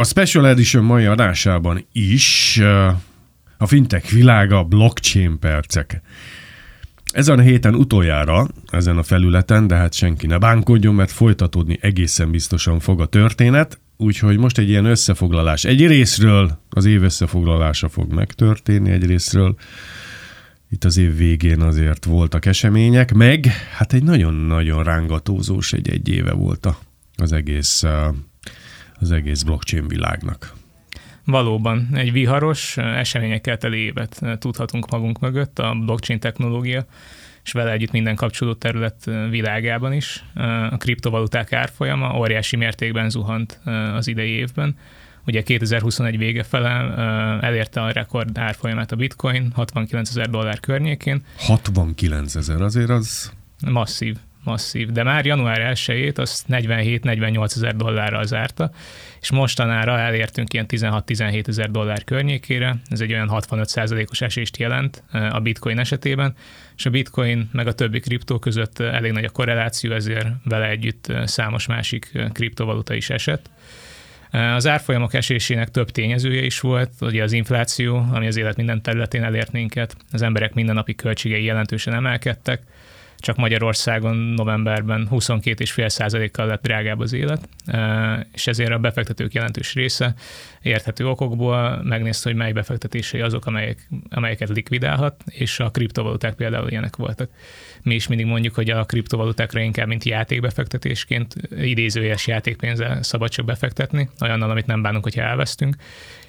A Special Edition mai adásában is a fintech világa blockchain percek. Ezen a héten utoljára ezen a felületen, de hát senki ne bánkodjon, mert folytatódni egészen biztosan fog a történet, úgyhogy most egy ilyen összefoglalás. Egy részről az év összefoglalása fog megtörténni, egy részről itt az év végén azért voltak események, meg hát egy nagyon-nagyon rángatózós egy egy éve volt az egész, az egész blockchain világnak. Valóban egy viharos, eseményekkel teli évet tudhatunk magunk mögött a blockchain technológia, és vele együtt minden kapcsolódó terület világában is. A kriptovaluták árfolyama óriási mértékben zuhant az idei évben. Ugye 2021 vége fele elérte a rekord árfolyamát a bitcoin, 69 ezer dollár környékén. 69 ezer, azért az... Masszív masszív, de már január 1-ét azt 47-48 ezer dollárral zárta, és mostanára elértünk ilyen 16-17 ezer dollár környékére, ez egy olyan 65 os esést jelent eh, a bitcoin esetében, és a bitcoin meg a többi kriptó között elég nagy a korreláció, ezért vele együtt eh, számos másik eh, kriptovaluta is esett. Az árfolyamok esésének több tényezője is volt, ugye az infláció, ami az élet minden területén elért minket, az emberek mindennapi költségei jelentősen emelkedtek, csak Magyarországon novemberben 22,5%-kal lett drágább az élet, és ezért a befektetők jelentős része érthető okokból megnézte, hogy mely befektetései azok, amelyek, amelyeket likvidálhat, és a kriptovaluták például ilyenek voltak. Mi is mindig mondjuk, hogy a kriptovalutákra inkább, mint játékbefektetésként, idézőjes játékpénzzel szabad csak befektetni, olyannal, amit nem bánunk, hogyha elvesztünk,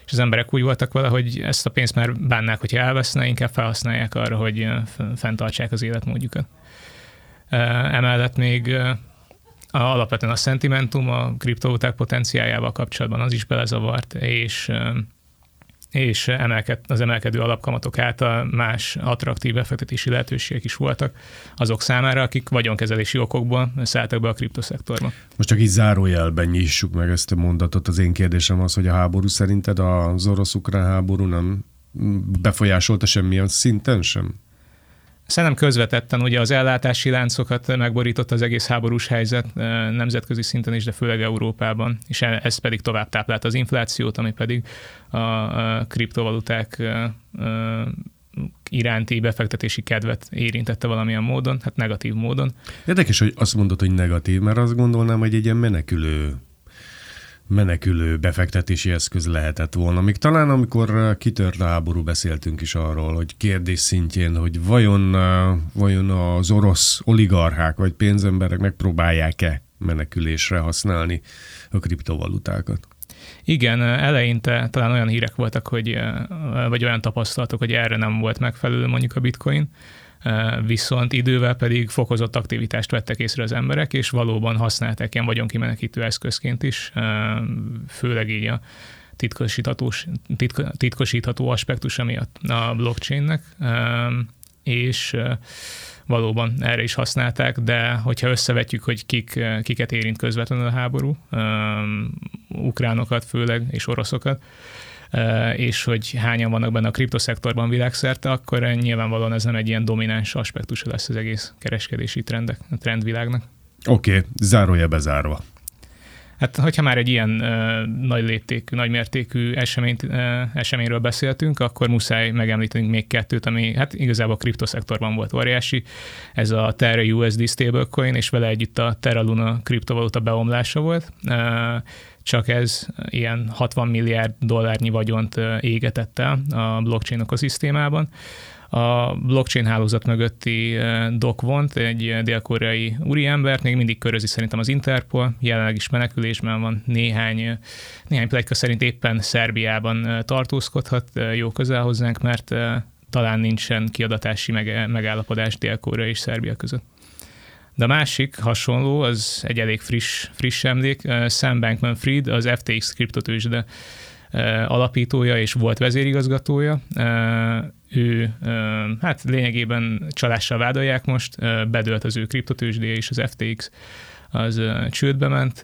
és az emberek úgy voltak vele, hogy ezt a pénzt már bánnák, hogyha elveszne, inkább felhasználják arra, hogy fenntartsák az életmódjukat. Emellett még alapvetően a szentimentum a kriptovaluták potenciájával kapcsolatban az is belezavart, és és az emelkedő alapkamatok által más attraktív befektetési lehetőségek is voltak azok számára, akik vagyonkezelési okokból szálltak be a kriptoszektorba. Most csak így zárójelben nyissuk meg ezt a mondatot. Az én kérdésem az, hogy a háború szerinted az orosz-ukrán háború nem befolyásolta semmilyen szinten sem? Szerintem közvetetten ugye az ellátási láncokat megborított az egész háborús helyzet nemzetközi szinten is, de főleg Európában, és e- ez pedig tovább táplált az inflációt, ami pedig a kriptovaluták iránti befektetési kedvet érintette valamilyen módon, hát negatív módon. Érdekes, hogy azt mondod, hogy negatív, mert azt gondolnám, hogy egy ilyen menekülő menekülő befektetési eszköz lehetett volna. Még talán amikor kitört a háború, beszéltünk is arról, hogy kérdés szintjén, hogy vajon, vajon az orosz oligarchák vagy pénzemberek megpróbálják-e menekülésre használni a kriptovalutákat. Igen, eleinte talán olyan hírek voltak, hogy, vagy olyan tapasztalatok, hogy erre nem volt megfelelő mondjuk a bitcoin, viszont idővel pedig fokozott aktivitást vettek észre az emberek, és valóban használták ilyen vagyonkimenekítő eszközként is, főleg így a titkosíthatós, titko, titkosítható aspektusa miatt a blockchainnek, és valóban erre is használták, de hogyha összevetjük, hogy kik, kiket érint közvetlenül a háború, ukránokat főleg, és oroszokat, és hogy hányan vannak benne a kriptoszektorban világszerte, akkor nyilvánvalóan ez nem egy ilyen domináns aspektusa lesz az egész kereskedési trendek, a trendvilágnak. Oké, okay, zárója bezárva. Hát, hogyha már egy ilyen uh, nagy léptékű, nagy mértékű eseményt, uh, eseményről beszéltünk, akkor muszáj megemlíteni még kettőt, ami hát igazából a kriptoszektorban volt óriási. Ez a Terra USD stablecoin, és vele együtt a Terra Luna kriptovaluta beomlása volt. Uh, csak ez ilyen 60 milliárd dollárnyi vagyont égetett el a blockchain ökoszisztémában. A blockchain hálózat mögötti Doc Vont, egy dél-koreai úriembert, még mindig körözi szerintem az Interpol, jelenleg is menekülésben van, néhány, néhány plegyka szerint éppen Szerbiában tartózkodhat jó közel hozzánk, mert talán nincsen kiadatási megállapodás Dél-Korea és Szerbia között. De a másik hasonló, az egy elég friss, friss emlék, Sam Bankman-Fried, az FTX kriptotősde alapítója és volt vezérigazgatója. Ő, hát lényegében csalással vádolják most, bedölt az ő kriptotősdéje és az FTX az csődbe ment,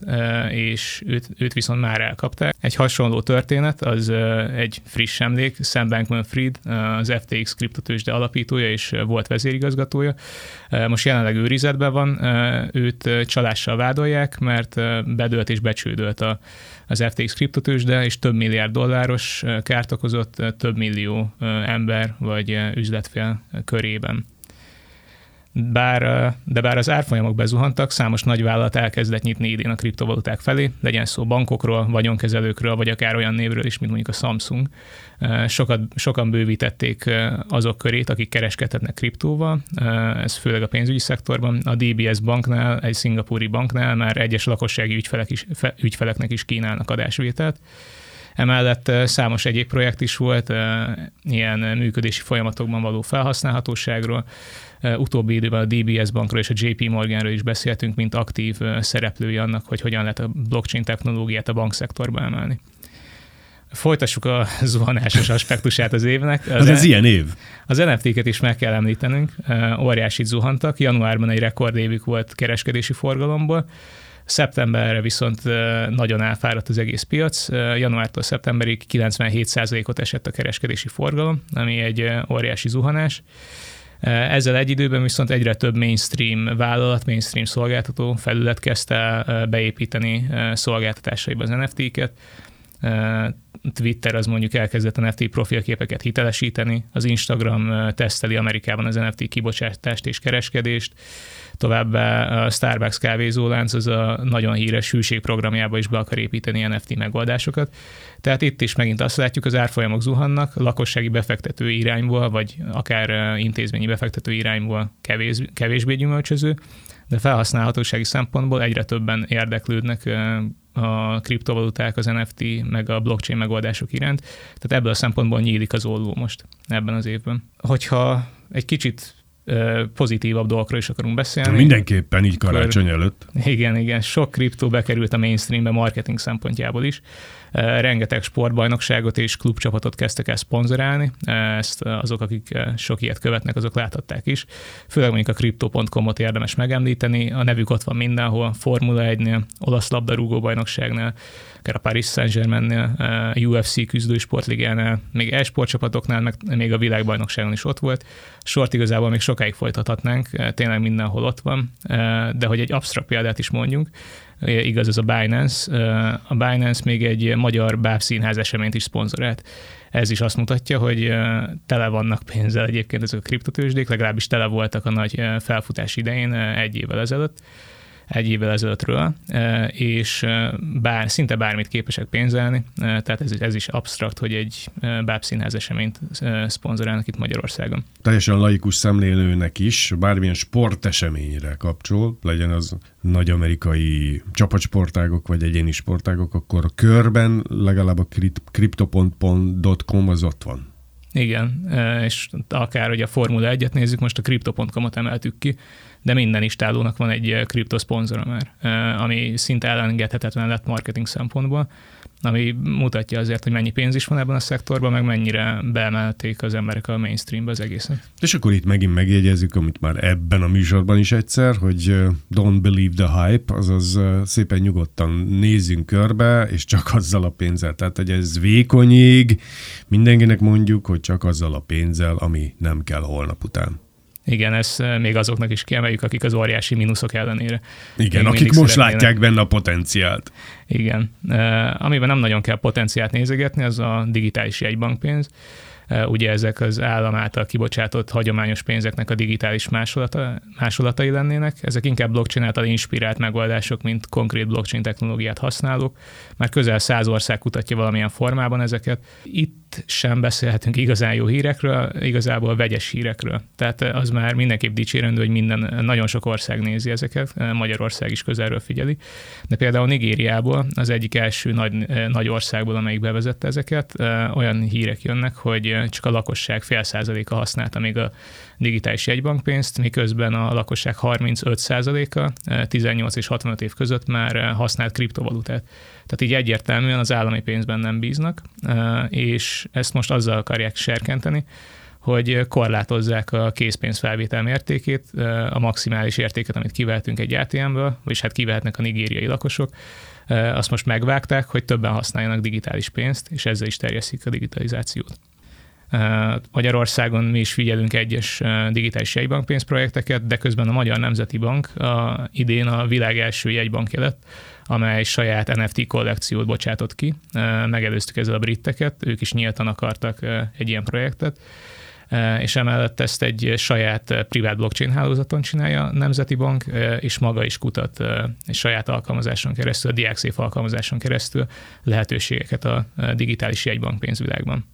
és őt, őt viszont már elkapták. Egy hasonló történet, az egy friss emlék, Sam Bankman-Fried, az FTX kriptotősde alapítója és volt vezérigazgatója. Most jelenleg őrizetben van, őt csalással vádolják, mert bedőlt és becsődölt a, az FTX kriptotősde, és több milliárd dolláros kárt okozott több millió ember vagy üzletfél körében. Bár, de bár az árfolyamok bezuhantak, számos nagyvállalat elkezdett nyitni idén a kriptovaluták felé, legyen szó bankokról, vagyonkezelőkről, vagy akár olyan névről is, mint mondjuk a Samsung. Sokat, sokan bővítették azok körét, akik kereskedhetnek kriptóval, ez főleg a pénzügyi szektorban. A DBS banknál, egy szingapúri banknál már egyes lakossági ügyfelek is, ügyfeleknek is kínálnak adásvételt. Emellett számos egyéb projekt is volt, ilyen működési folyamatokban való felhasználhatóságról. Utóbbi időben a DBS bankról és a JP Morganről is beszéltünk, mint aktív szereplői annak, hogy hogyan lehet a blockchain technológiát a bankszektorba emelni. Folytassuk a zuhanásos aspektusát az évnek. Az, az ez e- ilyen év. Az NFT-ket is meg kell említenünk. Óriási zuhantak. Januárban egy rekordévük volt kereskedési forgalomból. Szeptemberre viszont nagyon elfáradt az egész piac. Januártól szeptemberig 97%-ot esett a kereskedési forgalom, ami egy óriási zuhanás. Ezzel egy időben viszont egyre több mainstream vállalat, mainstream szolgáltató felület kezdte beépíteni szolgáltatásaiba az NFT-ket. Twitter az mondjuk elkezdett a NFT profilképeket hitelesíteni, az Instagram teszteli Amerikában az NFT kibocsátást és kereskedést, továbbá a Starbucks kávézólánc az a nagyon híres hűségprogramjába is be akar építeni NFT megoldásokat. Tehát itt is megint azt látjuk, az árfolyamok zuhannak, lakossági befektető irányból, vagy akár intézményi befektető irányból kevés, kevésbé gyümölcsöző, de felhasználhatósági szempontból egyre többen érdeklődnek a kriptovaluták, az NFT, meg a blockchain megoldások iránt. Tehát ebből a szempontból nyílik az olló most ebben az évben. Hogyha egy kicsit pozitívabb dolgokról is akarunk beszélni. Mindenképpen így karácsony előtt. Igen, igen. Sok kriptó bekerült a mainstreambe marketing szempontjából is. Rengeteg sportbajnokságot és klubcsapatot kezdtek el szponzorálni. Ezt azok, akik sok ilyet követnek, azok láthatták is. Főleg mondjuk a crypto.com-ot érdemes megemlíteni. A nevük ott van mindenhol, Formula 1-nél, olasz labdarúgó bajnokságnál, akár a Paris Saint-Germainnél, UFC küzdő sportligánál, még e-sportcsapatoknál, meg még a világbajnokságon is ott volt. Sort igazából még sokáig folytathatnánk, tényleg mindenhol ott van, de hogy egy absztrakt példát is mondjunk, igaz ez a Binance. A Binance még egy magyar bábszínház eseményt is szponzorált. Ez is azt mutatja, hogy tele vannak pénzzel egyébként ezek a kriptotősdék, legalábbis tele voltak a nagy felfutás idején egy évvel ezelőtt egy évvel ezelőttről, és bár, szinte bármit képesek pénzelni, tehát ez, ez is absztrakt, hogy egy bábszínház eseményt szponzorálnak itt Magyarországon. Teljesen laikus szemlélőnek is bármilyen sporteseményre kapcsol, legyen az nagy amerikai csapatsportágok vagy egyéni sportágok, akkor a körben legalább a crypto.com az ott van. Igen, és akár, hogy a Formula 1-et nézzük, most a crypto.com-ot emeltük ki, de minden istálónak van egy kriptoszponzora már, ami szinte elengedhetetlen lett marketing szempontból, ami mutatja azért, hogy mennyi pénz is van ebben a szektorban, meg mennyire beemelték az emberek a mainstreambe az egészet. És akkor itt megint megjegyezzük, amit már ebben a műsorban is egyszer, hogy don't believe the hype, azaz szépen nyugodtan nézzünk körbe, és csak azzal a pénzzel. Tehát, hogy ez vékonyig, mindenkinek mondjuk, hogy csak azzal a pénzzel, ami nem kell holnap után. Igen, ezt eh, még azoknak is kiemeljük, akik az óriási mínuszok ellenére. Igen, akik most látják benne a potenciált. Igen. Uh, amiben nem nagyon kell potenciált nézegetni, az a digitális jegybankpénz. Uh, ugye ezek az állam által kibocsátott hagyományos pénzeknek a digitális másolata, másolatai lennének. Ezek inkább blockchain által inspirált megoldások, mint konkrét blockchain technológiát használók. Már közel száz ország kutatja valamilyen formában ezeket. Itt sem beszélhetünk igazán jó hírekről, igazából vegyes hírekről. Tehát az már mindenképp dicsérendő, hogy minden, nagyon sok ország nézi ezeket, Magyarország is közelről figyeli. De például Nigériából, az egyik első nagy, nagy országból, amelyik bevezette ezeket, olyan hírek jönnek, hogy csak a lakosság fél százaléka használta még a digitális jegybankpénzt, miközben a lakosság 35%-a 18 és 65 év között már használt kriptovalutát. Tehát így egyértelműen az állami pénzben nem bíznak, és ezt most azzal akarják serkenteni, hogy korlátozzák a készpénzfelvétel mértékét, a maximális értéket, amit kivehetünk egy ATM-ből, vagyis hát kivehetnek a nigériai lakosok, azt most megvágták, hogy többen használjanak digitális pénzt, és ezzel is terjesztik a digitalizációt. Magyarországon mi is figyelünk egyes digitális jegybankpénzprojekteket, de közben a Magyar Nemzeti Bank a, idén a világ első jegybankja lett, amely saját NFT kollekciót bocsátott ki. Megelőztük ezzel a britteket, ők is nyíltan akartak egy ilyen projektet, és emellett ezt egy saját privát blockchain hálózaton csinálja a Nemzeti Bank, és maga is kutat egy saját alkalmazáson keresztül, a DiákSafe alkalmazáson keresztül lehetőségeket a digitális jegybank pénzvilágban.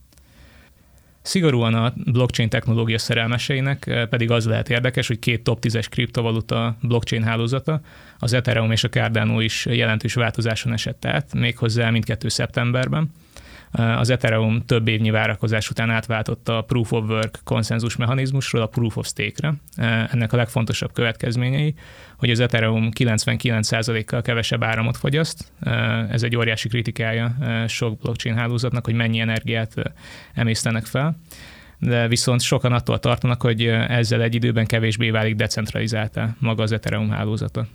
Szigorúan a blockchain technológia szerelmeseinek pedig az lehet érdekes, hogy két top 10-es kriptovaluta blockchain hálózata, az Ethereum és a Cardano is jelentős változáson esett át, méghozzá mindkettő szeptemberben. Az Ethereum több évnyi várakozás után átváltotta a Proof of Work konszenzus mechanizmusról a Proof of Stake-re. Ennek a legfontosabb következményei, hogy az Ethereum 99%-kal kevesebb áramot fogyaszt. Ez egy óriási kritikája sok blockchain hálózatnak, hogy mennyi energiát emésztenek fel de viszont sokan attól tartanak, hogy ezzel egy időben kevésbé válik decentralizáltá maga az Ethereum hálózata.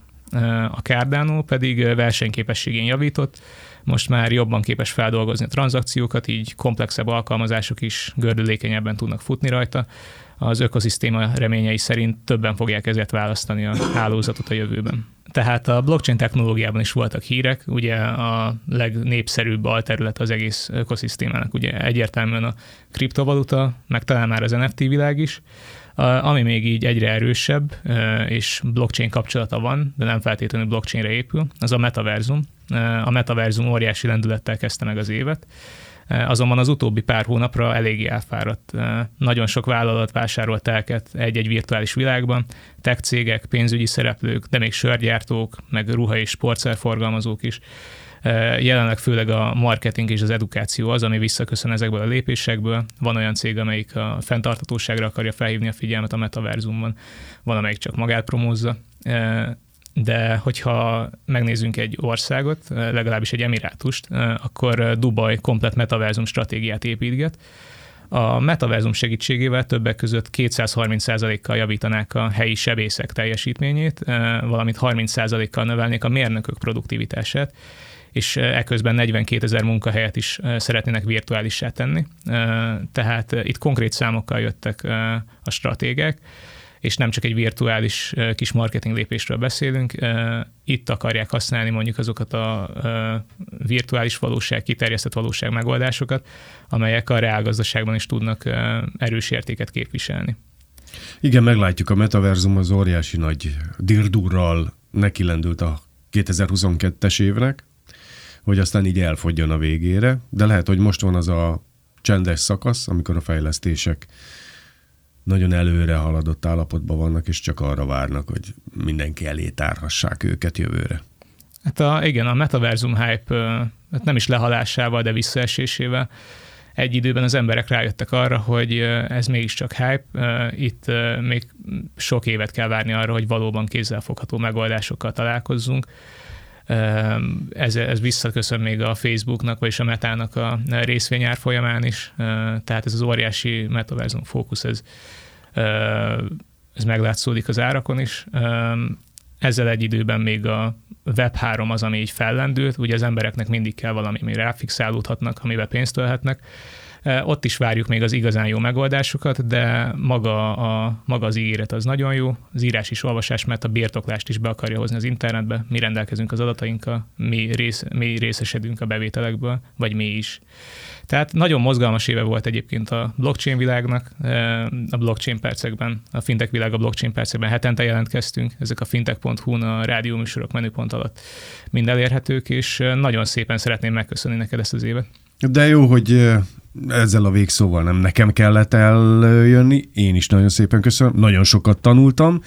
A Cardano pedig versenyképességén javított, most már jobban képes feldolgozni a tranzakciókat, így komplexebb alkalmazások is gördülékenyebben tudnak futni rajta. Az ökoszisztéma reményei szerint többen fogják ezért választani a hálózatot a jövőben. Tehát a blockchain technológiában is voltak hírek, ugye a legnépszerűbb alterület az egész ökoszisztémának, ugye egyértelműen a kriptovaluta, meg talán már az NFT világ is, ami még így egyre erősebb, és blockchain kapcsolata van, de nem feltétlenül blockchainre épül, az a metaverzum. A metaverzum óriási lendülettel kezdte meg az évet, azonban az utóbbi pár hónapra eléggé elfáradt. Nagyon sok vállalat vásárolt telket egy-egy virtuális világban, tech cégek, pénzügyi szereplők, de még sörgyártók, meg ruha- és sportszerforgalmazók is. Jelenleg főleg a marketing és az edukáció az, ami visszaköszön ezekből a lépésekből. Van olyan cég, amelyik a fenntartatóságra akarja felhívni a figyelmet a metaverzumban, van, amelyik csak magát promózza de hogyha megnézzünk egy országot, legalábbis egy emirátust, akkor Dubaj komplet metaverzum stratégiát építget. A metaverzum segítségével többek között 230%-kal javítanák a helyi sebészek teljesítményét, valamint 30%-kal növelnék a mérnökök produktivitását, és eközben 42 ezer munkahelyet is szeretnének virtuálissá tenni. Tehát itt konkrét számokkal jöttek a stratégek, és nem csak egy virtuális kis marketing lépésről beszélünk, itt akarják használni mondjuk azokat a virtuális valóság, kiterjesztett valóság megoldásokat, amelyek a reálgazdaságban is tudnak erős értéket képviselni. Igen, meglátjuk, a metaverzum az óriási nagy dirdurral nekilendült a 2022-es évnek, hogy aztán így elfogjon a végére, de lehet, hogy most van az a csendes szakasz, amikor a fejlesztések nagyon előre haladott állapotban vannak, és csak arra várnak, hogy mindenki elé tárhassák őket jövőre. Hát a, igen, a metaverzum hype hát nem is lehalásával, de visszaesésével egy időben az emberek rájöttek arra, hogy ez mégiscsak hype, itt még sok évet kell várni arra, hogy valóban kézzelfogható megoldásokkal találkozzunk. Ez, ez visszaköszön még a Facebooknak, vagyis a Metának a részvényár folyamán is, tehát ez az óriási metaverzum fókusz, ez, ez meglátszódik az árakon is. Ezzel egy időben még a Web3 az, ami így fellendült, ugye az embereknek mindig kell valami, ami ráfixálódhatnak, amivel pénzt tölhetnek, ott is várjuk még az igazán jó megoldásokat, de maga, a, maga az ígéret az nagyon jó, az írás is olvasás, mert a birtoklást is be akarja hozni az internetbe, mi rendelkezünk az adatainkkal, mi, rész, mi részesedünk a bevételekből, vagy mi is. Tehát nagyon mozgalmas éve volt egyébként a blockchain világnak, a blockchain percekben, a fintech világ a blockchain percekben hetente jelentkeztünk, ezek a fintech.hu-n a rádióműsorok menüpont alatt mind elérhetők, és nagyon szépen szeretném megköszönni neked ezt az évet. De jó, hogy ezzel a végszóval nem nekem kellett eljönni, én is nagyon szépen köszönöm, nagyon sokat tanultam,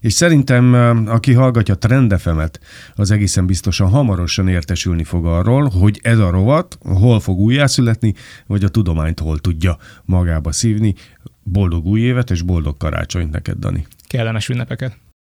és szerintem, aki hallgatja Trendefemet, az egészen biztosan hamarosan értesülni fog arról, hogy ez a rovat hol fog újjászületni, vagy a tudományt hol tudja magába szívni. Boldog új évet és boldog karácsonyt neked, Dani. Kellemes ünnepeket!